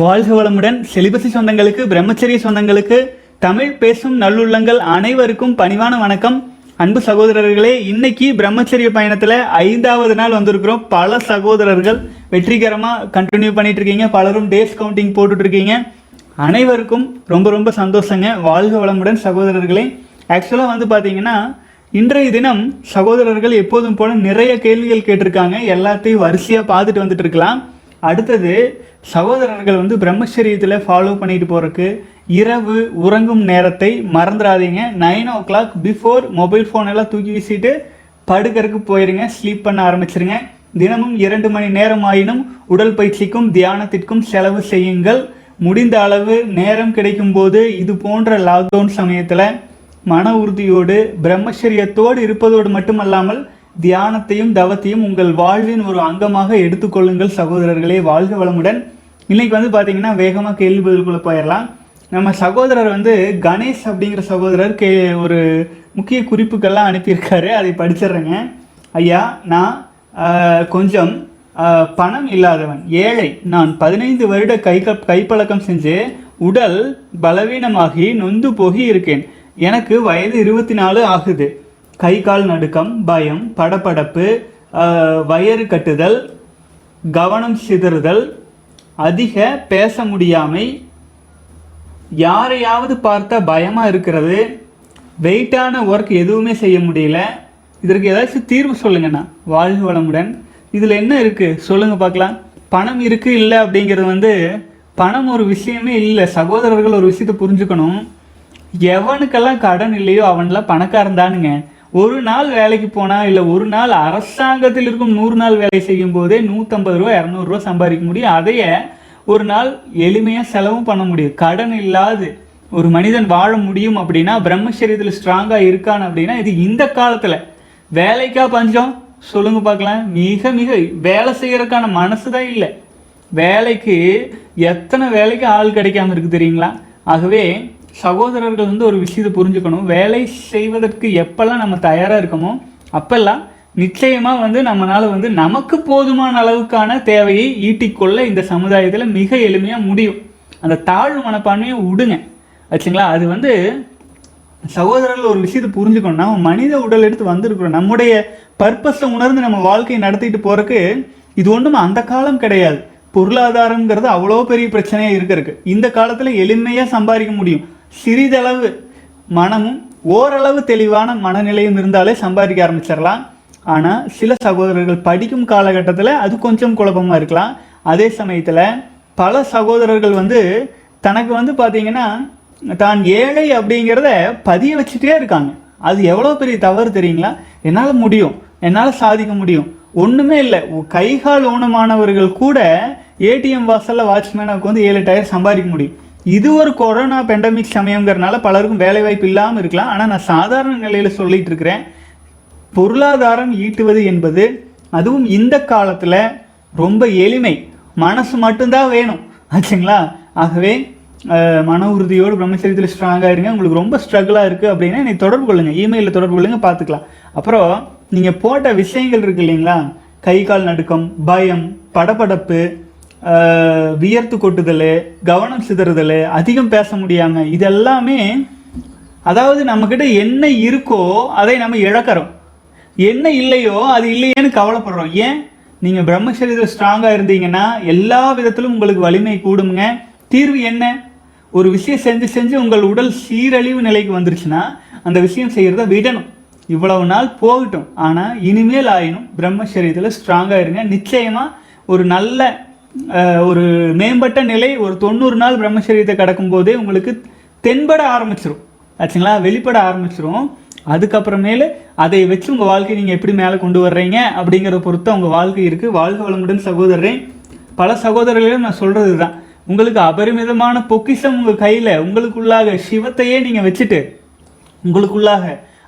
வாழ்க வளமுடன். செலிபசி சொந்தங்களுக்கு பிரம்மச்சரிய சொந்தங்களுக்கு தமிழ் பேசும் நல்லுள்ளங்கள் அனைவருக்கும் பணிவான வணக்கம். அன்பு சகோதரர்களே இன்னைக்கு பிரம்மச்சரிய பயணத்தில் ஐந்தாவது நாள் வந்திருக்கிறோம். பல சகோதரர்கள் வெற்றிகரமாக கண்டினியூ பண்ணிட்டு இருக்கீங்க பலரும் டேஸ் கவுண்டிங் போட்டுட்டு இருக்கீங்க அனைவருக்கும் ரொம்ப ரொம்ப சந்தோஷங்க. வாழ்க வளமுடன் சகோதரர்களே. ஆக்சுவலாக வந்து பார்த்தீங்கன்னா இன்றைய தினம் சகோதரர்கள் எப்போதும் போல நிறைய கேள்விகள் கேட்டிருக்காங்க. எல்லாத்தையும் வரிசையாக பார்த்துட்டு வந்துட்டு இருக்கலாம் அடுத்தது சகோதரர்கள் வந்து பிரம்மச்சரியத்தில் ஃபாலோ பண்ணிட்டு போகிறதுக்கு இரவு உறங்கும் நேரத்தை மறந்துடாதீங்க nine o'clock before mobile phone எல்லாம் தூக்கி வீசிட்டு படுக்கிறதுக்கு போயிருங்க ஸ்லீப் பண்ண ஆரம்பிச்சிருங்க. தினமும் இரண்டு மணி நேரம் ஆயினும் உடல் பயிற்சிக்கும் தியானத்திற்கும் செலவு செய்யுங்கள். முடிந்த அளவு நேரம் கிடைக்கும் போது இது போன்ற லாக்டவுன் சமயத்தில் மன உறுதியோடு பிரம்மச்சரியத்தோடு இருப்பதோடு மட்டுமல்லாமல் தியானத்தையும் தவத்தையும் உங்கள் வாழ்வின் ஒரு அங்கமாக எடுத்துக்கொள்ளுங்கள் சகோதரர்களே. வாழ்க வளமுடன். இன்னைக்கு வந்து பார்த்தீங்கன்னா வேகமாக கேள்வி பதிலுக்குள்ள போயிடலாம். நம்ம சகோதரர் வந்து கணேஷ் அப்படிங்கிற சகோதரர் கே ஒரு முக்கிய குறிப்புக்கெல்லாம் அனுப்பியிருக்காரு. அதை படிச்சிடுறேங்க. ஐயா நான் கொஞ்சம் பணம் இல்லாதவன். ஏழை. நான் பதினைந்து வருட கை கைப்பழக்கம் செஞ்சு உடல் பலவீனமாகி நொந்து போகி இருக்கேன். எனக்கு வயது இருபத்தி நாலு ஆகுது. கை கால் நடுக்கம் பயம் படப்படப்பு வயறு கட்டுதல் கவனம் சிதறுதல் அதிக பேச முடியாமை யாரையாவது பார்த்தா பயமாக இருக்கிறது வெயிட்டான ஒர்க் எதுவுமே செய்ய முடியல. இதற்கு ஏதாச்சும் தீர்வு சொல்லுங்கண்ணா வாழ்க வளமுடன். இதில் என்ன இருக்குது சொல்லுங்கள் பார்க்கலாம். பணம் இருக்குது இல்லை அப்படிங்கிறது வந்து பணம் ஒரு விஷயமே இல்லை. சகோதரர்கள் ஒரு விஷயத்தை புரிஞ்சுக்கணும். எவனுக்கெல்லாம் கடன் இல்லையோ அவன்லாம் பணக்காரன் தானுங்க. ஒரு நாள் வேலைக்கு போனால் இல்லை ஒரு நாள் அரசாங்கத்தில் இருக்கும் நூறு நாள் வேலை செய்யும் போதே நூற்றம்பது ரூபா இரநூறுவா சம்பாதிக்க முடியும். அதையே ஒரு நாள் எளிமையாக செலவும் பண்ண முடியும். கடன் இல்லாது ஒரு மனிதன் வாழ முடியும் அப்படின்னா பிரம்மச்சரியத்தில் ஸ்ட்ராங்காக இருக்கான் அப்படின்னா இது இந்த காலத்தில். வேலைக்கா பஞ்சம்? சொல்லுங்க பார்க்கலாம். மிக மிக வேலை செய்யறதுக்கான மனசு தான் இல்லை. வேலைக்கு எத்தனை வேலைக்கு ஆள் கிடைக்காம இருக்கு தெரியுங்களா? ஆகவே சகோதரர்கள் வந்து ஒரு விஷயத்தை புரிஞ்சுக்கணும். வேலை செய்வதற்கு எப்பெல்லாம் நம்ம தயாராக இருக்கோமோ அப்பெல்லாம் நிச்சயமாக வந்து நம்மளால் வந்து நமக்கு போதுமான அளவுக்கான தேவையை ஈட்டிக்கொள்ள இந்த சமுதாயத்தில் மிக எளிமையாக முடியும். அந்த தாழ்வு மனப்பான்மையை விடுங்க. ஆச்சுங்களா? அது வந்து சகோதரர்கள் ஒரு விஷயத்தை புரிஞ்சுக்கணும் நம்ம மனித உடல் எடுத்து வந்திருக்கிறோம். நம்முடைய பர்பஸை உணர்ந்து நம்ம வாழ்க்கையை நடத்திட்டு போகிறக்கு இது ஒன்றும் அந்த காலம் கிடையாது. பொருளாதாரங்கிறது அவ்வளோ பெரிய பிரச்சனையாக இருக்கிறதுக்கு. இந்த காலத்தில் எளிமையாக சம்பாதிக்க முடியும். சிறிதளவு மனமும் ஓரளவு தெளிவான மனநிலையும் இருந்தாலே சம்பாதிக்க ஆரம்பிச்சிடலாம். ஆனால் சில சகோதரர்கள் படிக்கும் காலகட்டத்தில் அது கொஞ்சம் குழப்பமாக இருக்கலாம். அதே சமயத்தில் பல சகோதரர்கள் வந்து தனக்கு வந்து பார்த்திங்கன்னா தான் ஏழை அப்படிங்கிறத பதிய வச்சுட்டே இருக்காங்க. அது எவ்வளோ பெரிய தவறு தெரியுங்களா? என்னால் முடியும். என்னால் சாதிக்க முடியும். ஒன்றுமே இல்லை. கை கால் ஊனமானவர்கள் கூட ஏடிஎம் வாசலில் வாட்ச்மேனாக வந்து ஏழு டயர் சம்பாதிக்க முடியும். இது ஒரு கொரோனா பெண்டமிக் சமயங்கிறனால பலருக்கும் வேலை வாய்ப்பு இல்லாமல் இருக்கலாம். ஆனால் நான் சாதாரண நிலையில் சொல்லிட்டு இருக்கிறேன். பொருளாதாரம் ஈட்டுவது என்பது அதுவும் இந்த காலத்தில் ரொம்ப எளிமை. மனசு மட்டும்தான் வேணும். ஆச்சுங்களா? ஆகவே மன உறுதியோடு பிரம்மச்சரியத்தில் ஸ்ட்ராங்காக இருங்க. உங்களுக்கு ரொம்ப ஸ்ட்ரகிளாக இருக்குது அப்படின்னா என்னை தொடர்பு கொள்ளுங்கள் இமெயிலில் தொடர்பு கொள்ளுங்க பார்த்துக்கலாம். அப்புறம் நீங்கள் போட்ட விஷயங்கள் இருக்கு இல்லைங்களா? கை கால் நடுக்கம் பயம் படபடப்பு வியர்த்து கொட்டுதல் கவனம் சிதறுதல் அதிகம் பேச முடியாமல் இதெல்லாமே அதாவது நம்மக்கிட்ட என்ன இருக்கோ அதை நம்ம இழக்கிறோம். என்ன இல்லையோ அது இல்லையேன்னு கவலைப்படுறோம். ஏன்? நீங்கள் பிரம்மச்சரியத்தில் ஸ்ட்ராங்காக இருந்தீங்கன்னா எல்லா விதத்திலும் உங்களுக்கு வலிமை கூடுங்க தீர்வு என்ன? ஒரு விஷயம் செஞ்சு செஞ்சு உங்கள் உடல் சீரழிவு நிலைக்கு வந்துருச்சுன்னா அந்த விஷயம் செய்கிறத விடணும். இவ்வளவு நாள் போகட்டும். ஆனால் இனிமேல் ஆயினும் பிரம்மச்சரியத்தில் ஸ்ட்ராங்காக இருங்க. நிச்சயமாக ஒரு நல்ல ஒரு மேம்பட்ட நிலை ஒரு தொண்ணூறு நாள் பிரம்மச்சரியத்தை கடக்கும் போதே உங்களுக்கு தென்பட ஆரம்பிச்சிடும் ஆச்சுங்களா? வெளிப்பட ஆரம்பிச்சிடும் அதுக்கப்புறமேலு அதை வச்சு உங்கள் வாழ்க்கையை நீங்கள் எப்படி மேலே கொண்டு வர்றீங்க அப்படிங்கிறத பொறுத்து உங்கள் வாழ்க்கை இருக்குது வாழ்க வளமுடன் சகோதரரே. பல சகோதரர்களையும் நான் சொல்கிறது தான் உங்களுக்கு அபரிமிதமான பொக்கிஷம் உங்கள் கையில் உங்களுக்குள்ளாக சிவத்தையே நீங்கள் வச்சுட்டு உங்களுக்குள்ளாக.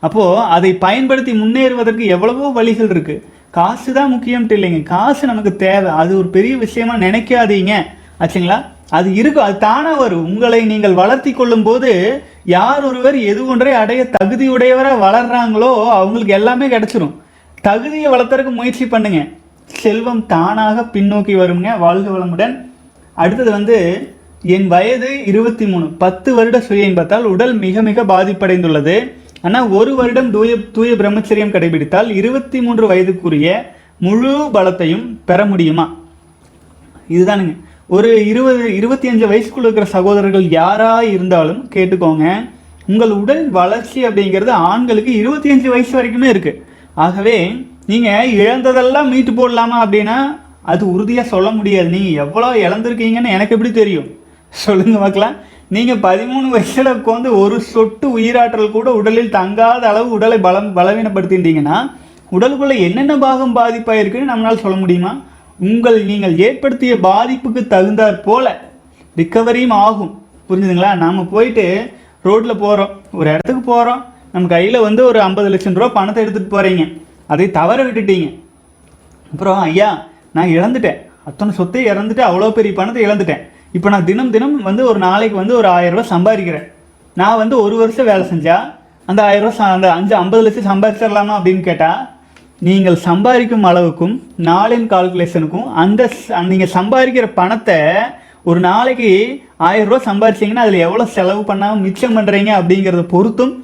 அப்போது அதை பயன்படுத்தி முன்னேறுவதற்கு எவ்வளவோ வழிகள் இருக்குது காசு தான் முக்கியம்ட்டு இல்லைங்க. காசு நமக்கு தேவை. அது ஒரு பெரிய விஷயமா நினைக்காதீங்க. ஆச்சுங்களா? அது இருக்கும். அது தானாக வரும். உங்களை நீங்கள் வளர்த்தி கொள்ளும் போது யார் ஒருவர் எது ஒன்றை அடைய தகுதியுடையவராக வளர்கிறாங்களோ அவங்களுக்கு எல்லாமே கிடச்சிரும். தகுதியை வளர்த்துறதுக்கு முயற்சி பண்ணுங்க. செல்வம் தானாக பின்னோக்கி வருங்க. வாழ்க வளமுடன். அடுத்தது வந்து என் வயது இருபத்தி மூணு. பத்து வருட சுய பார்த்தால் உடல் மிக மிக பாதிப்படைந்துள்ளது. ஆனால் ஒரு வருடம் தூய தூய பிரம்மச்சரியம் கடைபிடித்தால் இருபத்தி மூன்று வயதுக்குரிய முழு பலத்தையும் பெற முடியுமா? இதுதானுங்க. ஒரு இருபது இருபத்தி அஞ்சு வயசுக்குள்ள இருக்கிற சகோதரர்கள் யாராக இருந்தாலும் கேட்டுக்கோங்க. உங்கள் உடல் வளர்ச்சி அப்படிங்கிறது ஆண்களுக்கு இருபத்தி அஞ்சு வயசு வரைக்குமே இருக்குது ஆகவே நீங்கள் இழந்ததெல்லாம் மீட்டு போடலாமா அப்படின்னா அது உறுதியாக சொல்ல முடியாது. நீங்கள் எவ்வளோ இழந்திருக்கீங்கன்னு எனக்கு எப்படி தெரியும்? சொல்லுங்க பார்க்கலாம். நீங்கள் பதிமூணு வயசில் உட்காந்து ஒரு சொட்டு உயிராற்றல் கூட உடலில் தங்காத அளவு உடலை பலம் பலவீனப்படுத்திட்டீங்கன்னா உடலுக்குள்ளே என்னென்ன பாகம் பாதிப்பாயிருக்குன்னு நம்மளால் சொல்ல முடியுமா? உங்கள் நீங்கள் ஏற்படுத்திய பாதிப்புக்கு தகுந்தாற் போல ரிக்கவரியும் ஆகும். புரிஞ்சுதுங்களா? நாம் போயிட்டு ரோட்டில் போகிறோம் ஒரு இடத்துக்கு போகிறோம் நம்ம கையில் வந்து ஒரு ஐம்பது லட்சம் ரூபா பணத்தை எடுத்துகிட்டு போகிறீங்க அதை தவற விட்டுட்டீங்க. அப்புறம் ஐயா நான் இழந்துட்டேன். அத்தனை சொத்தை இறந்துட்டு அவ்வளோ பெரிய பணத்தை இழந்துட்டேன். இப்போ நான் தினம் தினம் வந்து ஒரு நாளைக்கு வந்து ஒரு ஆயிரம் ரூபாய் சம்பாதிக்கிறேன். நான் வந்து ஒரு வருஷம் வேலை செஞ்சால் அந்த ஆயிரம் அந்த அஞ்சு ஐம்பது லட்சம் சம்பாதிச்சிடலாமா அப்படின்னு கேட்டால் நீங்கள் சம்பாதிக்கும் அளவுக்கும் நாளின் கால்குலேஷனுக்கும் அந்த நீங்கள் சம்பாதிக்கிற பணத்தை ஒரு நாளைக்கு ஆயிரம் சம்பாதிச்சிங்கன்னா சம்பாதிச்சீங்கன்னா அதில் எவ்வளோ செலவு பண்ணாமல் மிச்சம் பண்ணுறீங்க அப்படிங்கிறத பொறுத்தும்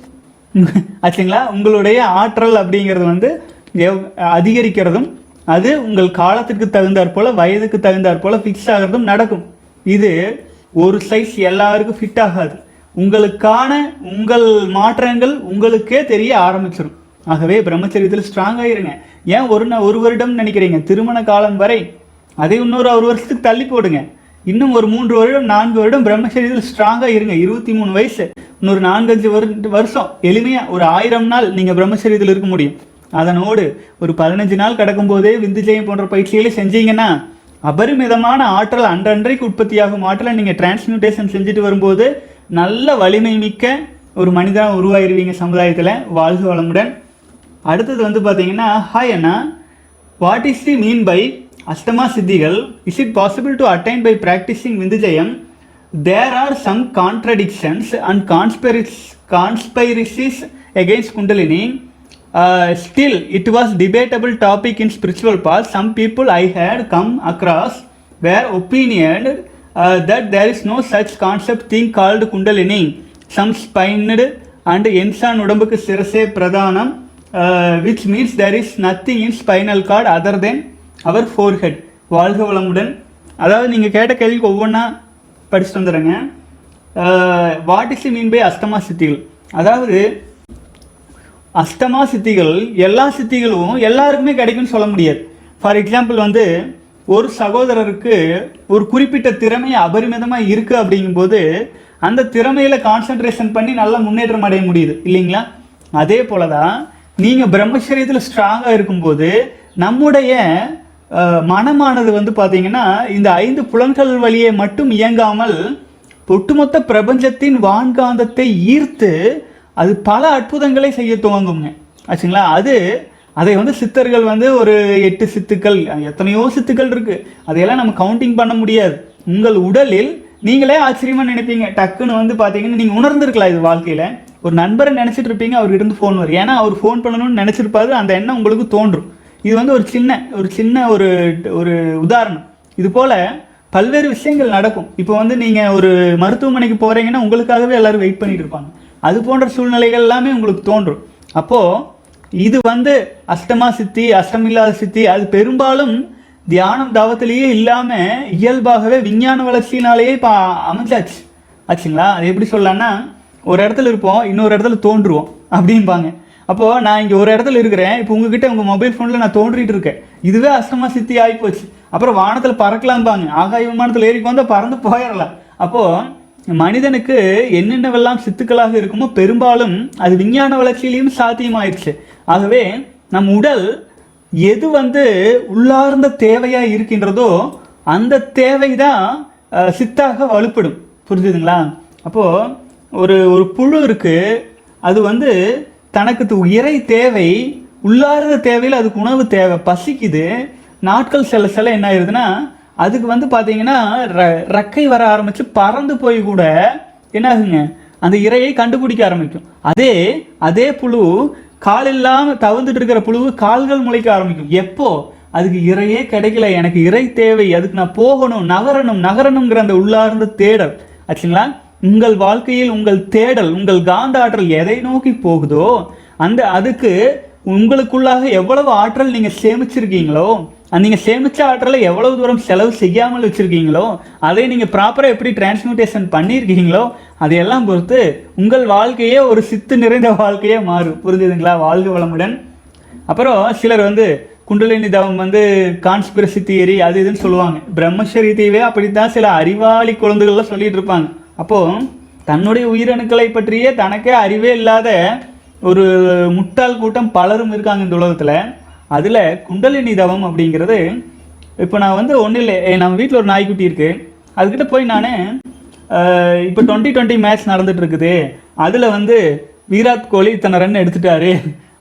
ஆச்சுங்களா? உங்களுடைய ஆற்றல் அப்படிங்கிறது வந்து எவ்- அதிகரிக்கிறதும் அது உங்கள் காலத்திற்கு தகுந்தாற் போல் வயதுக்கு தகுந்தாற் போல் ஃபிக்ஸ் ஆகிறதும் நடக்கும். இது ஒரு சைஸ் எல்லாருக்கும் ஃபிட் ஆகாது. உங்களுக்கான உங்கள் மாற்றங்கள் உங்களுக்கே தெரிய ஆரம்பிச்சிடும் ஆகவே பிரம்மச்சரியத்தில் ஸ்ட்ராங் இருங்க ஏன் ஒரு நா- ஒரு வருடம் நினைக்கிறீங்க? திருமண காலம் வரை. அதை இன்னொரு ஒரு வருஷத்துக்கு தள்ளி போடுங்க. இன்னும் ஒரு மூன்று வருடம் நான்கு வருடம் பிரம்மச்சரியத்தில் ஸ்ட்ராங்காக இருங்க. இருபத்தி மூணு வயசு இன்னொரு நான்கஞ்சு வரு வருஷம். எளிமையாக ஒரு ஆயிரம் நாள் நீங்கள் பிரம்மச்சரியத்தில் இருக்க முடியும். அதனோடு ஒரு பதினஞ்சு நாள் கிடக்கும்போதே விந்துஜயம் போன்ற பயிற்சிகளை செஞ்சீங்கன்னா அபரிமிதமான ஆற்றல் அன்றன்றைக்கு உற்பத்தியாகும் ஆற்றலை நீங்கள் டிரான்ஸ்மியூட்டேஷன் செஞ்சுட்டு வரும்போது நல்ல வலிமை மிக்க ஒரு மனிதனாக உருவாயிருவீங்க சமுதாயத்தில். வாழ்க வளமுடன். அடுத்தது வந்து பார்த்தீங்கன்னா hi Anna. What is the mean by ashtama சித்திகள்? Is it possible to attain by practising vindujayam? There are some contradictions and conspiracies conspiracies against kundalini still it was debatable topic in spiritual path some people I had come across where opinion that there is no such concept think called kundalini some spined and என்சான் உடம்புக்கு சிரசே பிரதானம் which means there is nothing in spinal cord other then our forehead வாழ்க வளமுடன். அதாவது நீங்கள் கேட்ட கேள்விக்கு ஒவ்வொன்றா படிச்சுட்டு வந்துடுறேங்க. What is mean by ashtama சித்திகள்? அதாவது அஷ்டமா சித்திகள் எல்லா சித்திகளும் எல்லாருக்குமே கிடைக்கும்னு சொல்ல முடியாது. ஃபார் எக்ஸாம்பிள் வந்து ஒரு சகோதரருக்கு ஒரு குறிப்பிட்ட திறமை அபரிமிதமாக இருக்குது அப்படிங்கும்போது அந்த திறமையில் கான்சென்ட்ரேஷன் பண்ணி நல்லா முன்னேற்றம் அடைய முடியுது. இல்லைங்களா? அதே போல தான் நீங்கள் பிரம்மச்சரியத்தில் ஸ்ட்ராங்காக இருக்கும்போது நம்முடைய மனமானது வந்து பார்த்தீங்கன்னா இந்த ஐந்து புலன்கள் வழியே மட்டும் இயங்காமல் ஒட்டுமொத்த பிரபஞ்சத்தின் வான்காந்தத்தை ஈர்த்து அது பல அற்புதங்களை செய்ய துவங்குங்க. ஆச்சுங்களா? அது அதை வந்து சித்தர்கள் வந்து ஒரு எட்டு சித்துக்கள் எத்தனையோ சித்துக்கள் இருக்குது அதையெல்லாம் நம்ம கவுண்டிங் பண்ண முடியாது. உங்கள் உடலில் நீங்களே ஆச்சரியமாக நினைப்பீங்க. டக்குன்னு வந்து பார்த்தீங்கன்னா நீங்கள் உணர்ந்துருக்கலாம் இது வாழ்க்கையில். ஒரு நண்பரை நினச்சிட்டு இருப்பீங்க அவர்கிட்ட இருந்து ஃபோன் வரும். ஏன்னா அவர் ஃபோன் பண்ணணும்னு நினச்சிருப்பாரு அந்த எண்ணம் உங்களுக்கு தோன்றும். இது வந்து ஒரு சின்ன ஒரு சின்ன ஒரு ஒரு உதாரணம். இது போல் பல்வேறு விஷயங்கள் நடக்கும். இப்போ வந்து நீங்கள் ஒரு மருத்துவமனைக்கு போகிறீங்கன்னா உங்களுக்காகவே எல்லாரும் வெயிட் பண்ணிட்டு இருப்பாங்க. அது போன்ற சூழ்நிலைகள் எல்லாமே உங்களுக்கு தோன்றும். அப்போது இது வந்து அஷ்டமா சித்தி அஷ்டமில்லாத சித்தி அது பெரும்பாலும் தியானம் தவத்திலேயே இல்லாமல் இயல்பாகவே விஞ்ஞான வளர்ச்சியினாலேயே இப்போ அமைஞ்சாச்சு. ஆச்சுங்களா? அது எப்படி சொல்லலான்னா ஒரு இடத்துல இருப்போம் இன்னொரு இடத்துல தோன்றுவோம் அப்படிம்பாங்க. அப்போது நான் இங்கே ஒரு இடத்துல இருக்கிறேன் இப்போ உங்ககிட்ட உங்கள் மொபைல் ஃபோனில் நான் தோன்றிட்டு இருக்கேன். இதுவே அஷ்டமா சித்தி ஆகிப்போச்சு அப்புறம் வானத்தில் பறக்கலாம்பாங்க. ஆகாய விமானத்தில் ஏறி வந்தால் பறந்து போயிடலாம் அப்போது மனிதனுக்கு என்னென்னவெல்லாம் சித்துக்களாக இருக்குமோ பெரும்பாலும் அது விஞ்ஞான வளர்ச்சியிலையும் சாத்தியமாயிருச்சு. ஆகவே நம் உடல் எது வந்து உள்ளார்ந்த தேவையாக இருக்கின்றதோ அந்த தேவை தான் சித்தாக வலுப்படும். புரிஞ்சுதுங்களா? அப்போது ஒரு ஒரு புழு இருக்குது அது வந்து தனக்கு இறை தேவை உள்ளார்ந்த தேவையில் அதுக்கு உணவு தேவை பசிக்குது நாட்கள் செல்ல செல்ல என்ன ஆயிருதுன்னா அதுக்கு வந்து பார்த்தீங்கன்னா ர- ரக்கை வர ஆரம்பித்து பறந்து போய் கூட என்ன ஆகுங்க அந்த இரையை கண்டுபிடிக்க ஆரம்பிக்கும். அதே அதே புழு கால் இல்லாமல் தவிர்த்துட்டு இருக்கிற புழு கால்கள் முளைக்க ஆரம்பிக்கும். எப்போ? அதுக்கு இறையே கிடைக்கல. எனக்கு இறை தேவை. அதுக்கு நான் போகணும் நகரணும் நகரணுங்கிற அந்த உள்ளார்ந்த தேடல். ஆச்சுங்களா? உங்கள் வாழ்க்கையில் உங்கள் தேடல் உங்கள் காந்த ஆற்றல் எதை நோக்கி போகுதோ அந்த அதுக்கு உங்களுக்குள்ளாக எவ்வளவு ஆற்றல் நீங்கள் சேமிச்சிருக்கீங்களோ அந்த சேமித்த ஆர்டரில் ஆற்றலை எவ்வளவு தூரம் செலவு செய்யாமல் வச்சிருக்கீங்களோ அதை நீங்கள் ப்ராப்பராக எப்படி டிரான்ஸ்மியூட்டேஷன் பண்ணியிருக்கீங்களோ அதையெல்லாம் பொறுத்து உங்கள் வாழ்க்கையே ஒரு சித்து நிறைந்த வாழ்க்கையே மாறும். புரிஞ்சுதுங்களா? வாழ்க வளமுடன். அப்புறம் சிலர் வந்து குண்டலினி தவம் வந்து கான்ஸ்பிரசி தியரி அது இதுன்னு சொல்லுவாங்க. பிரம்மசரி தீவே அப்படித்தான் சில அறிவாளி குழந்தைகள்லாம் சொல்லிகிட்டு இருப்பாங்க. அப்போது தன்னுடைய உயிரணுக்களை பற்றியே தனக்கே அறிவே இல்லாத ஒரு முட்டாள் கூட்டம் பலரும் இருக்காங்க இந்த உலகத்தில். அதில் குண்டலினி தவம் அப்படிங்கிறது இப்போ நான் வந்து ஒன்றும் இல்லை. நம்ம வீட்டில் ஒரு நாய்க்குட்டி இருக்குது அதுக்கிட்ட போய் நான் இப்போ டுவெண்ட்டி டுவெண்ட்டி மேட்ச் நடந்துட்டு இருக்குது. அதில் வந்து விராட் கோலி இத்தனை ரன் எடுத்துட்டாரு.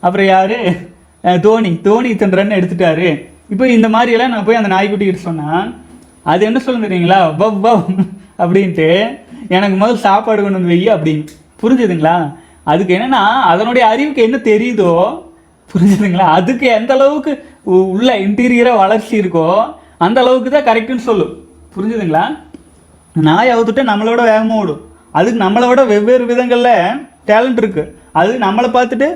அப்புறம் யார்? தோனி. தோனி இத்தனை ரன் எடுத்துட்டாரு. இப்போ இந்த மாதிரியெல்லாம் நான் போய் அந்த நாய்க்குட்டி சொன்னால் சொன்னேன் அது என்ன சொல்லுங்க தெரியுங்களா? வவ் வவ் அப்படின்ட்டு எனக்கு முதல் சாப்பாடு கொண்டு வந்து வெய்ய அப்படின்னு. புரிஞ்சுதுங்களா? அதுக்கு என்னன்னா அதனுடைய அறிவுக்கு என்ன தெரியுதோ புரிஞ்சுதுங்களா? அதுக்கு எந்த அளவுக்கு உ- உள்ள இன்டீரியராக வளர்ச்சி இருக்கோ அந்த அளவுக்கு தான் கரெக்டுன்னு சொல்லும். புரிஞ்சுதுங்களா? நாய் அவுத்துட்டு நம்மளோட வேகமாக ஓடும். அதுக்கு நம்மளை விட வெவ்வேறு விதங்களில் டேலண்ட் இருக்குது அது நம்மளை பார்த்துட்டு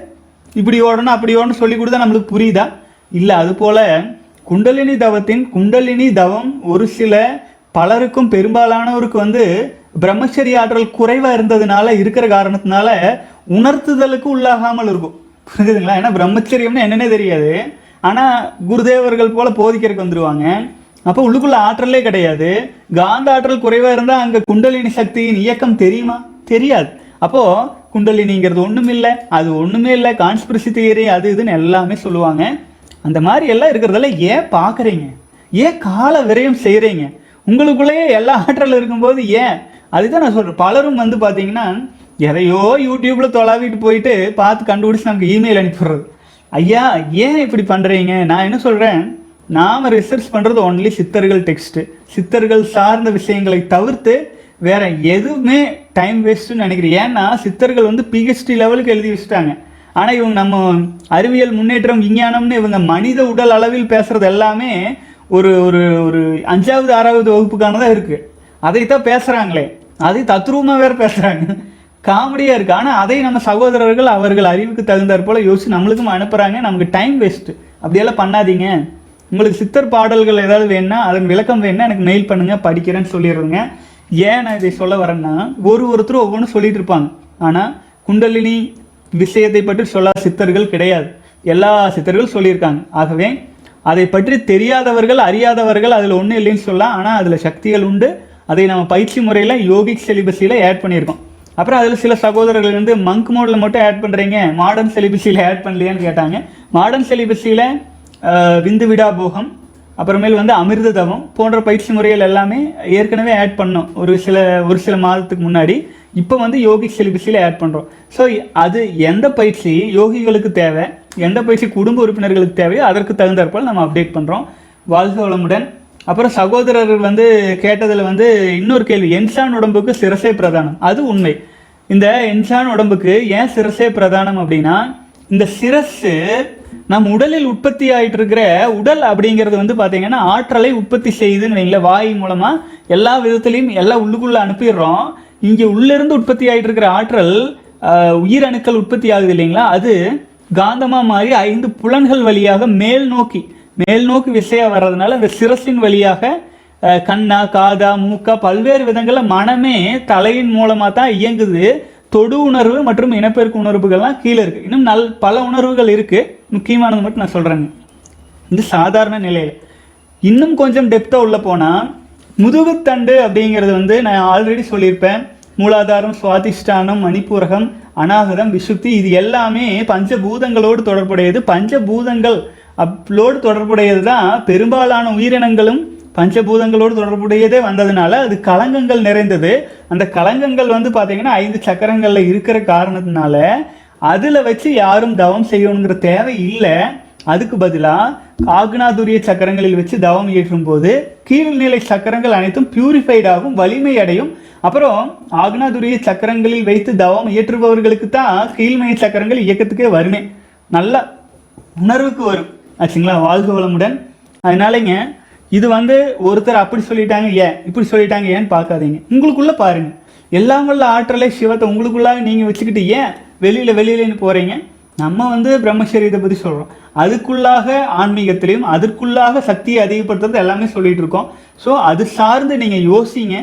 இப்படி ஓடணும் அப்படி ஓடணும் சொல்லி கொடுத்தா நம்மளுக்கு புரியுதா? இல்லை அதுபோல் குண்டலினி தவத்தின் குண்டலினி தவம் ஒரு சில பலருக்கும் பெரும்பாலானவருக்கு வந்து பிரம்மச்சரிய ஆற்றல் குறைவாக இருந்ததுனால இருக்கிற காரணத்தினால உணர்த்துதலுக்கு உள்ளாகாமல் இருக்கும். புரியுதுங்களா ஏன்னா பிரம்மச்சரியம்னு என்னன்னே தெரியாது. ஆனால் குருதேவர்கள் போல போதிக்கிறதுக்கு வந்துருவாங்க. அப்போ உள்ளுக்குள்ள ஆற்றலே கிடையாது. காந்த ஆற்றல் குறைவாக இருந்தால் அங்கே குண்டலினி சக்தியின் இயக்கம் தெரியுமா? தெரியாது. அப்போது குண்டலினிங்கிறது ஒன்றும் இல்லை அது ஒன்றுமே இல்லை கான்ஸ்பிரசி தியரி அது இதுன்னு எல்லாமே சொல்லுவாங்க. அந்த மாதிரி எல்லாம் இருக்கிறதெல்லாம் ஏன் பார்க்குறீங்க ஏன் கால விரயம் செய்கிறீங்க உங்களுக்குள்ளேயே எல்லா ஆற்றல் இருக்கும்போது ஏன்? அதுதான் நான் சொல்கிறேன் பலரும் வந்து பார்த்தீங்கன்னா எதையோ யூடியூப்பில் தொலாவிட்டு போயிட்டு பார்த்து கண்டுபிடிச்சு நமக்கு இமெயில் அனுப்பிடுறது. ஐயா ஏன் இப்படி பண்ணுறீங்க நான் என்ன சொல்கிறேன் நாம் ரிசர்ச் பண்ணுறது ஒன்லி சித்தர்கள் டெக்ஸ்ட்டு சித்தர்கள் சார்ந்த விஷயங்களை தவிர்த்து வேற எதுவுமே டைம் வேஸ்ட்டுன்னு நினைக்கிறேன். ஏன்னா சித்தர்கள் வந்து பிஹெச்டி லெவலுக்கு எழுதி வச்சுட்டாங்க. ஆனால் இவங்க நம்ம அறிவியல் முன்னேற்றம் விஞ்ஞானம்னு இவங்க மனித உடல் அளவில் பேசுகிறது எல்லாமே ஒரு ஒரு ஒரு அஞ்சாவது ஆறாவது இருக்குது அதை அதைத்தான் பேசுகிறாங்களே அதை தத்ரூபமாக வேற பேசுகிறாங்க காமெடியாக இருக்குது ஆனால் அதை நம்ம சகோதரர்கள் அவர்கள் அறிவுக்கு தகுந்தாற் போல் யோசிச்சு நம்மளுக்கும் அனுப்புகிறாங்க நமக்கு டைம் வேஸ்ட்டு அப்படியெல்லாம் பண்ணாதீங்க. உங்களுக்கு சித்தர் பாடல்கள் ஏதாவது வேணுன்னா அதன் விளக்கம் வேணுன்னா எனக்கு மெயில் பண்ணுங்கள் படிக்கிறேன்னு சொல்லிடுறேங்க. ஏன் நான் இதை சொல்ல வரேன்னா ஒரு ஒருத்தரும் ஒவ்வொன்றும் சொல்லிட்டு இருப்பாங்க. ஆனால் குண்டலினி விஷயத்தை பற்றி சொல்லாத சித்தர்கள் கிடையாது. எல்லா சித்தர்கள் சொல்லியிருக்காங்க. ஆகவே அதை பற்றி தெரியாதவர்கள் அறியாதவர்கள் அதில் ஒன்றும் இல்லைன்னு சொல்லலாம். ஆனால் அதில் சக்திகள் உண்டு. அதை நம்ம பயிற்சி முறையில் யோகிக் செலிபஸியில் ஆட் பண்ணியிருக்கோம். அப்புறம் அதில் சில சகோதரர்கள் வந்து மங்க் மோடில் மட்டும் ஆட் பண்ணுறீங்க மாடர்ன் செலிபஸியில் ஆட் பண்ணலையான்னு கேட்டாங்க. மாடர்ன் செலிபஸியில் விந்து விடா போகம் அப்புறமேல் வந்து அமிர்த தவம் போன்ற பயிற்சி முறைகள் எல்லாமே ஏற்கனவே ஆட் பண்ணோம். ஒரு சில ஒரு சில மாதத்துக்கு முன்னாடி. இப்போ வந்து யோகிக் செலிபஸில் ஆட் பண்ணுறோம் ஸோ அது எந்த பயிற்சி யோகிகளுக்கு தேவை? எந்த பயிற்சி குடும்ப உறுப்பினர்களுக்கு தேவையோ அதற்கு தகுந்தாற்போல் நம்ம அப்டேட் பண்ணுறோம் வாழ்க வளமுடன். அப்புறம் சகோதரர்கள் வந்து கேட்டதில் வந்து இன்னொரு கேள்வி. என்சான் உடம்புக்கு சிரசே பிரதானம். அது உண்மை. இந்த இன்சான் உடம்புக்கு ஏன் சிரசே பிரதானம் அப்படின்னா இந்த சிரசு நம் உடலில் உற்பத்தி ஆகிட்டு இருக்கிற உடல் அப்படிங்கிறது வந்து பார்த்தீங்கன்னா ஆற்றலை உற்பத்தி செய்யுதுன்னு வைங்களேன். வாய் மூலமாக எல்லா விதத்துலையும் எல்லாம் உள்ளுக்குள்ளே அனுப்பிடுறோம். இங்கே உள்ளிருந்து உற்பத்தி ஆகிட்டு இருக்கிற ஆற்றல் உயிரணுக்கள் உற்பத்தி ஆகுது இல்லைங்களா? அது காந்தமாக மாறி ஐந்து புலன்கள் வழியாக மேல் நோக்கி மேல் நோக்கி விசையாக வர்றதுனால இந்த சிரசின் வழியாக கண்ணா காதா மூக்கா பல்வேறு விதங்களில் மனமே தலையின் மூலமாக தான் இயங்குது. தொடு உணர்வு மற்றும் இனப்பெருக்கு உணர்வுகள்லாம் கீழே இருக்குது இன்னும் நல் பல உணர்வுகள் இருக்குது முக்கியமானது மட்டும் நான் சொல்கிறேங்க இது சாதாரண நிலையில். இன்னும் கொஞ்சம் டெப்த்தாக உள்ளே போனால் முதுகுத்தண்டு அப்படிங்கிறது வந்து நான் ஆல்ரெடி சொல்லியிருப்பேன். மூலாதாரம் சுவாதிஷ்டானம் மணிப்பூரகம் அநாகதம் விசுப்தி இது எல்லாமே பஞ்சபூதங்களோடு தொடர்புடையது. பஞ்சபூதங்கள் அப்லோடு தொடர்புடையது தான் பெரும்பாலான உயிரினங்களும் பஞ்சபூதங்களோடு தொடர்புடையதே வந்ததுனால அது களங்கங்கள் நிறைந்தது. அந்த களங்கங்கள் வந்து பார்த்தீங்கன்னா ஐந்து சக்கரங்களில் இருக்கிற காரணத்தினால அதில் வச்சு யாரும் தவம் செய்யணுங்கிற தேவை இல்லை. அதுக்கு பதிலாக ஆக்னாதுரிய சக்கரங்களில் வச்சு தவம் இயற்றும் போது கீழ்நிலை சக்கரங்கள் அனைத்தும் பியூரிஃபைடாகும் வலிமை அடையும் அப்புறம் ஆக்னாதுரிய சக்கரங்களில் வைத்து தவம் இயற்றுபவர்களுக்கு தான் கீழ்மை சக்கரங்கள் இயக்கத்துக்கே வருமே. நல்லா உணர்வுக்கு வரும். ஆச்சுங்களா? வாழ்க வளமுடன். அதனாலங்க இது வந்து ஒருத்தர் அப்படி சொல்லிட்டாங்க ஏன்? இப்படி சொல்லிட்டாங்க ஏன்னு பார்க்காதீங்க? உங்களுக்குள்ள பாருங்க. எல்லாம் வல்ல ஆற்றலே சிவத்தை உங்களுக்குள்ளாக நீங்கள் வச்சுக்கிட்டு ஏன் வெளியில் வெளியிலன்னு போகிறீங்க நம்ம வந்து பிரம்மச்சரியத்தை பற்றி சொல்கிறோம் அதுக்குள்ளாக ஆன்மீகத்திலையும் அதற்குள்ளாக சக்தியை அதிகப்படுத்துறது எல்லாமே சொல்லிகிட்டு இருக்கோம். ஸோ அது சார்ந்து நீங்கள் யோசிங்க.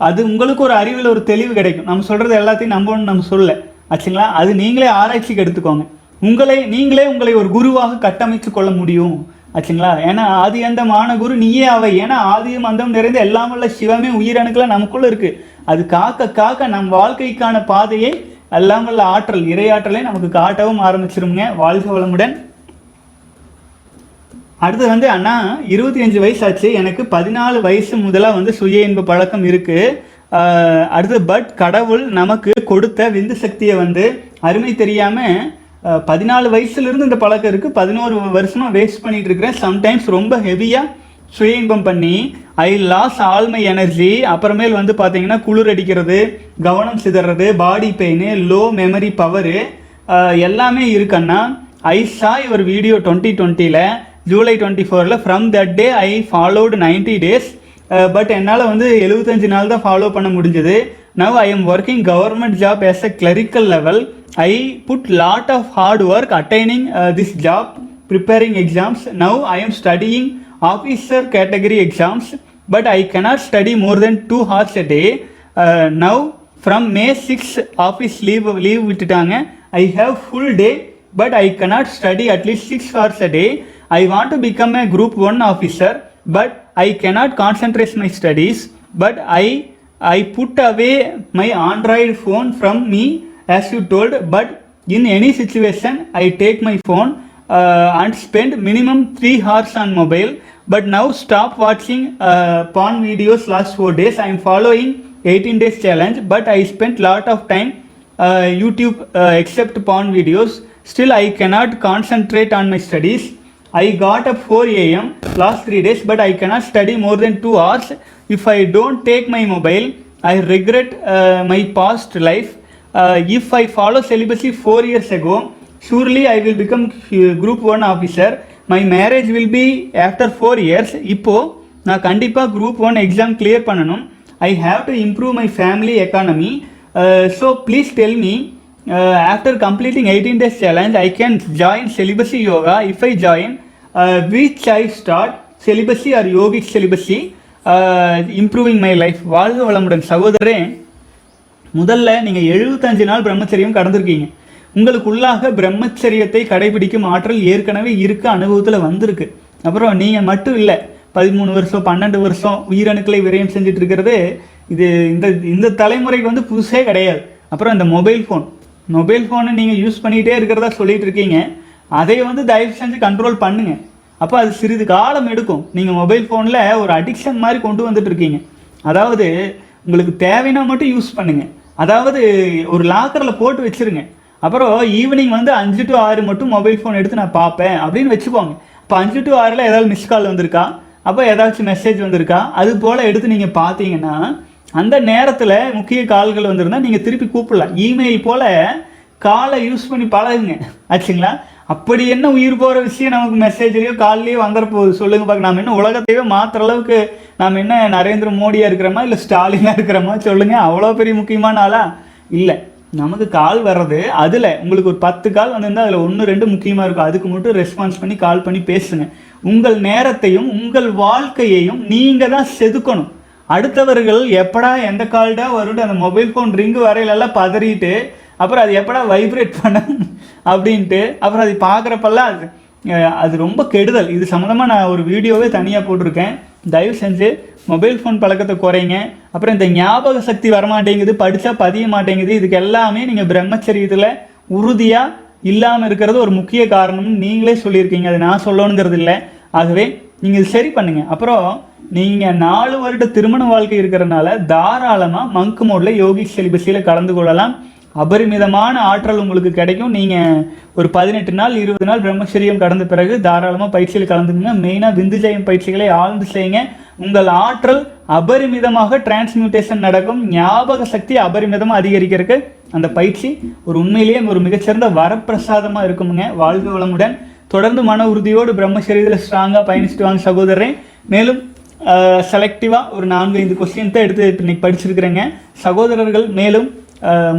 அது உங்களுக்கு ஒரு அறிவில் ஒரு தெளிவு கிடைக்கும். நம்ம சொல்கிறது எல்லாத்தையும் நம்பணும்னு நம்ம சொல்ல ஆச்சுங்களா? அது நீங்களே ஆராய்ச்சிக்கு எடுத்துக்கோங்க. உங்களை நீங்களே உங்களை ஒரு குருவாக கட்டமைத்து கொள்ள முடியும். ஆச்சுங்களா? ஏன்னா ஆதி அந்த மானகுரு நீயே அவை. ஏன்னா ஆதியும் அந்தம் நிறைந்த எல்லாம் உள்ள சிவமே உயிரணுக்கெல்லாம் நமக்குள்ளே இருக்குது அது காக்க காக்க நம் வாழ்க்கைக்கான பாதையை எல்லாம் உள்ள ஆற்றல் இறையாற்றலை நமக்கு காட்டவும் ஆரம்பிச்சிருங்க வாழ்க வளமுடன். அடுத்து வந்து அண்ணா இருபத்தி அஞ்சு வயசு ஆச்சு எனக்கு பதினாலு வயசு முதலாக வந்து சுய இன்ப பழக்கம் இருக்குது அடுத்து பட் கடவுள் நமக்கு கொடுத்த விந்து சக்தியை வந்து அருமை தெரியாமல் பதினாலு வயசுலேருந்து இந்த பழக்கம் இருக்குது பதினோரு வருஷமாக வேஸ்ட் பண்ணிகிட்டு இருக்கிறேன். சம்டைம்ஸ் ரொம்ப ஹெவியாக சுய இன்பம் பண்ணி I loss all my energy அப்புறமேல் வந்து பார்த்தீங்கன்னா குளிர் அடிக்கிறது கவனம் சிதறது body pain low memory power எல்லாமே இருக்குன்னா ஐ சா இவர் வீடியோ டுவெண்ட்டி டுவெண்ட்டியில் ஜூலை டுவெண்ட்டி ஃபோரில் from that day I followed ninety days but என்னால் வந்து எழுபத்தஞ்சு நாள் தான் ஃபாலோ பண்ண முடிஞ்சது. Now I am working government job as a clerical level I put lot of hard work attaining this job preparing exams now i am studying officer category exams but i cannot study more than 2 hours a day uh, now from may 6 office leave leave விட்டுட்டாங்க i have full day but i cannot study at least 6 hours a day i want to become a group 1 officer but i cannot concentrate my studies but i i put away my android phone from me as you told but in any situation i take my phone uh, and spend minimum 3 hours on mobile but now stop watching uh, porn videos last 4 days. I am following 18 days challenge but i spent lot of time uh, youtube uh, except porn videos. Still i cannot concentrate on my studies. I got up 4 am last 3 days but i cannot study more than 2 hours. If i don't take my mobile i regret uh, my past life if I follow celibacy four years ago surely I will become group one officer my marriage will be after four years இப்போது நான் கண்டிப்பாக group one exam clear பண்ணணும். I have to improve my family economy so please tell me after completing eighteen days challenge I can join celibacy yoga if I join which I start celibacy or yogic celibacy improving my life வாழ்க வளமுடன் சகோதரரே. முதல்ல நீங்கள் எழுபத்தஞ்சு நாள் பிரம்மச்சரியம் கடந்திருக்கீங்க. உங்களுக்குள்ளாக பிரம்மச்சரியத்தை கடைபிடிக்கும் ஆற்றல் ஏற்கனவே இருக்க அனுபவத்தில் வந்திருக்கு. அப்புறம் நீங்கள் மட்டும் இல்லை பதிமூணு வருஷம் பன்னெண்டு வருஷம் உயிரணுக்களை விரயம் செஞ்சுட்டு இருக்கிறது இது இந்த இந்த தலைமுறைக்கு வந்து புதுசே கிடையாது. அப்புறம் இந்த மொபைல் ஃபோன். மொபைல் ஃபோனை நீங்கள் யூஸ் பண்ணிகிட்டே இருக்கிறதா சொல்லிட்டு இருக்கீங்க. அதை வந்து தயவு செஞ்சு கண்ட்ரோல் பண்ணுங்கள் அப்போ அது சிறிது காலம் எடுக்கும். நீங்கள் மொபைல் ஃபோனில் ஒரு அடிக்ஷன் மாதிரி கொண்டு வந்துட்டு இருக்கீங்க அதாவது உங்களுக்கு தேவைன்னா மட்டும் யூஸ் பண்ணுங்கள் அதாவது ஒரு லாக்கரில் போட்டு வச்சிருங்க. அப்புறம் ஈவினிங் வந்து அஞ்சு டு ஆறு மட்டும் மொபைல் ஃபோன் எடுத்து நான் பார்ப்பேன் அப்படின்னு வச்சுக்கோங்க. இப்போ அஞ்சு டு ஆறில் ஏதாவது மிஸ் கால் வந்திருக்கா? அப்போ ஏதாச்சும் மெசேஜ் வந்திருக்கா? அது போல் எடுத்து நீங்கள் பார்த்தீங்கன்னா அந்த நேரத்தில் முக்கிய கால்கள் வந்திருந்தால் நீங்கள் திருப்பி கூப்பிடலாம். இமெயில் போல் காலை யூஸ் பண்ணி பழகுங்க. ஆச்சுங்களா? அப்படி என்ன உயிர் போகிற விஷயம் நமக்கு மெசேஜ்லேயோ கால்லையோ வந்துட சொல்லுங்க பார்க்க நாம் என்ன உலகத்தையோ மாற்றுற அளவுக்கு நாம் என்ன நரேந்திர மோடியாக இருக்கிறோமா இல்லை ஸ்டாலினாக இருக்கிறோமா? சொல்லுங்கள் அவ்வளோ பெரிய முக்கியமான ஆளா? இல்லை. நமக்கு கால் வர்றது அதில். உங்களுக்கு ஒரு பத்து கால் வந்திருந்தால் அதில் ஒன்று ரெண்டு முக்கியமாக இருக்கும். அதுக்கு மட்டும் ரெஸ்பான்ஸ் பண்ணி கால் பண்ணி பேசுங்க. உங்கள் நேரத்தையும் உங்கள் வாழ்க்கையையும் நீங்கள் தான் செதுக்கணும். அடுத்தவர்கள் எப்படா எந்த கால்டா வரும்னு அந்த மொபைல் ஃபோன் ரிங்கு வரையிலெல்லாம் பதறிட்டு அப்புறம் அது எப்படா வைப்ரேட் பண்ண அப்படின்ட்டு அப்புறம் அது பார்க்குறப்பெல்லாம் அது அது ரொம்ப கெடுதல். இது சம்மந்தமாக நான் ஒரு வீடியோவே தனியாக போட்டிருக்கேன். தயவு செஞ்சு மொபைல் ஃபோன் பழக்கத்தை குறைங்க. அப்புறம் இந்த ஞாபக சக்தி வரமாட்டேங்குது படித்தா பதிய மாட்டேங்குது. இதுக்கு எல்லாமே நீங்கள் பிரம்மச்சரியத்தில் உறுதியாக இல்லாமல் இருக்கிறது ஒரு முக்கிய காரணம்னு நீங்களே சொல்லியிருக்கீங்க. அது நான் சொல்லணுங்கிறது இல்லை. ஆகவே நீங்கள் இது சரி பண்ணுங்கள் அப்புறம் நீங்கள் நாலு வருட திருமண வாழ்க்கை இருக்கிறனால தாராளமாக மங்கு மோடில் யோகி செலிபஸியில் கலந்து கொள்ளலாம். அபரிமிதமான ஆற்றல் உங்களுக்கு கிடைக்கும். நீங்கள் ஒரு பதினெட்டு நாள் இருபது நாள் பிரம்மச்சரியம் கடந்த பிறகு தாராளமாக பயிற்சியில் கலந்துக்குங்க. மெயினாக விந்துஜயம் பயிற்சிகளை ஆழ்ந்து செய்யுங்க. உங்கள் ஆற்றல் அபரிமிதமாக டிரான்ஸ்மியூட்டேஷன் நடக்கும். ஞாபக சக்தி அபரிமிதமாக அதிகரிக்கிறதுக்கு அந்த பயிற்சி ஒரு உண்மையிலேயே ஒரு மிகச்சிறந்த வரப்பிரசாதமாக இருக்குமுங்க. வாழ்க வளமுடன். தொடர்ந்து மன உறுதியோடு பிரம்மச்சரியத்தில் ஸ்ட்ராங்காக பயணிச்சுட்டு வாங்க சகோதரரே. மேலும் செலக்டிவாக ஒரு நான்கு ஐந்து கொஸ்டின் தான் எடுத்து இன்னைக்கு படிச்சிருக்கிறேங்க. சகோதரர்கள் மேலும்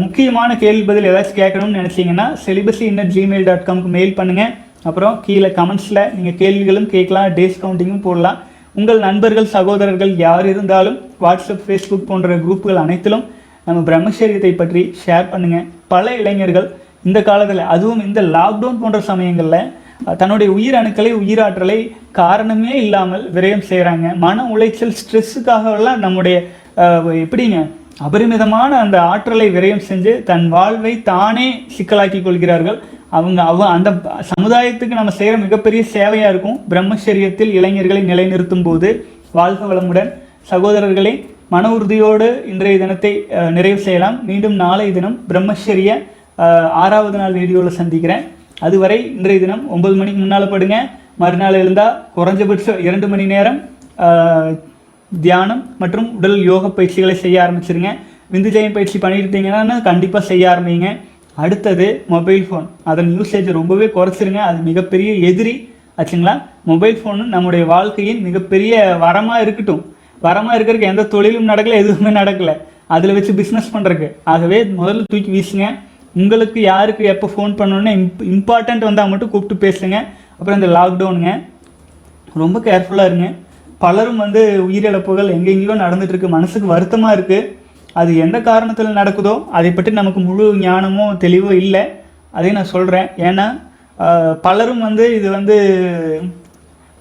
முக்கியமான கேள்வி பதில் ஏதாச்சும் கேட்கணும்னு நினச்சிங்கன்னா celibacy in at Gmail dot காம்க்கு mail பண்ணுங்கள் அப்புறம் கீழே கமெண்ட்ஸில் நீங்கள் கேள்விகளும் கேட்கலாம் டிஸ்கவுண்டிங்கும் போடலாம். உங்கள் நண்பர்கள் சகோதரர்கள் யார் இருந்தாலும் வாட்ஸ்அப் ஃபேஸ்புக் போன்ற குரூப்புகள் அனைத்திலும் நம்ம பிரம்மச்சரியத்தை பற்றி ஷேர் பண்ணுங்கள் பல இளைஞர்கள் இந்த காலத்தில் அதுவும் இந்த லாக்டவுன் போன்ற சமயங்களில் தன்னுடைய உயிர் அணுக்களை உயிராற்றலை காரணமே இல்லாமல் விரயம் செய்கிறாங்க மன உளைச்சல் ஸ்ட்ரெஸ்ஸுக்காகலாம் நம்முடைய எப்படிங்க அபரிமிதமான அந்த ஆற்றலை விரயம் செஞ்சு தன் வாழ்வை தானே சிக்கலாக்கி கொள்கிறார்கள். அவங்க அவ அந்த சமுதாயத்துக்கு நம்ம செய்கிற மிகப்பெரிய சேவையாக இருக்கும். பிரம்மச்சரியத்தில் இளைஞர்களை நிலைநிறுத்தும் போது வாழ்க வளமுடன். சகோதரர்களை மன உறுதியோடு இன்றைய தினத்தை நிறைவு செய்யலாம். மீண்டும் நாளை தினம் பிரம்மச்சரிய ஆறாவது நாள் வீடியோவில் சந்திக்கிறேன். அதுவரை இன்றைய தினம் ஒன்பது மணிக்கு முன்னால் படுங்க. மறுநாள் எழுந்தால் குறைஞ்சபட்சம் இரண்டு மணி நேரம் தியானம் மற்றும் உடல் யோக பயிற்சிகளை செய்ய ஆரம்பிச்சிருங்க. விந்துஜயம் பயிற்சி பண்ணியிருந்தீங்கன்னா கண்டிப்பாக செய்ய ஆரம்பிங்க. அடுத்தது மொபைல் ஃபோன் அதன் யூசேஜ் ரொம்பவே குறைச்சிருங்க. அது மிகப்பெரிய எதிரி. ஆச்சுங்களா? மொபைல் ஃபோனு நம்முடைய வாழ்க்கையின் மிகப்பெரிய வரமாக இருக்கட்டும். வரமாக இருக்கிறதுக்கு எந்த தொழிலும் நடக்கலை எதுவுமே நடக்கல. அதில் வச்சு பிஸ்னஸ் பண்ணுறதுக்கு ஆகவே முதல்ல தூக்கி வீசுங்க. உங்களுக்கு யாருக்கு எப்போ ஃபோன் பண்ணணும்னு இம்ப் இம்பார்ட்டண்ட் வந்தால் மட்டும் கூப்பிட்டு பேசுங்க. அப்புறம் இந்த லாக்டவுனுங்க ரொம்ப கேர்ஃபுல்லாக இருங்க. பலரும் வந்து உயிரிழப்புகள் எங்கெங்கேயோ நடந்துட்டு இருக்கு மனசுக்கு வருத்தமாக இருக்குது அது எந்த காரணத்தில் நடக்குதோ அதை பற்றி நமக்கு முழு ஞானமோ தெளிவோ இல்லை. அதையும் நான் சொல்கிறேன் ஏன்னா பலரும் வந்து இது வந்து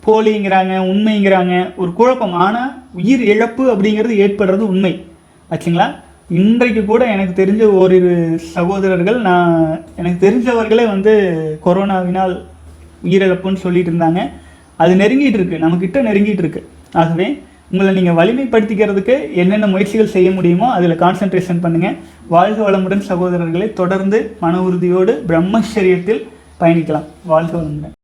போலிங்கிறாங்க உண்மைங்கிறாங்க. ஒரு குழப்பம். ஆனால் உயிர் இழப்பு அப்படிங்கிறது ஏற்படுறது உண்மை. ஆச்சுங்களா? இன்றைக்கு கூட எனக்கு தெரிஞ்ச ஓரிரு சகோதரர்கள் நான் எனக்கு தெரிஞ்சவர்களே வந்து கொரோனாவினால் உயிரிழப்புன்னு சொல்லிட்டு இருந்தாங்க. அது நெருங்கிட்டு இருக்கு. நம்மக்கிட்ட நெருங்கிட்டு இருக்கு. ஆகவே உங்களை நீங்கள் வலிமைப்படுத்திக்கிறதுக்கு என்னென்ன முயற்சிகள் செய்ய முடியுமோ அதில் கான்சென்ட்ரேஷன் பண்ணுங்கள் வாழ்க வளமுடன் சகோதரர்களை தொடர்ந்து மன உறுதியோடு பிரம்மச்சரியத்தில் பயணிக்கலாம். வாழ்க வளமுடன்.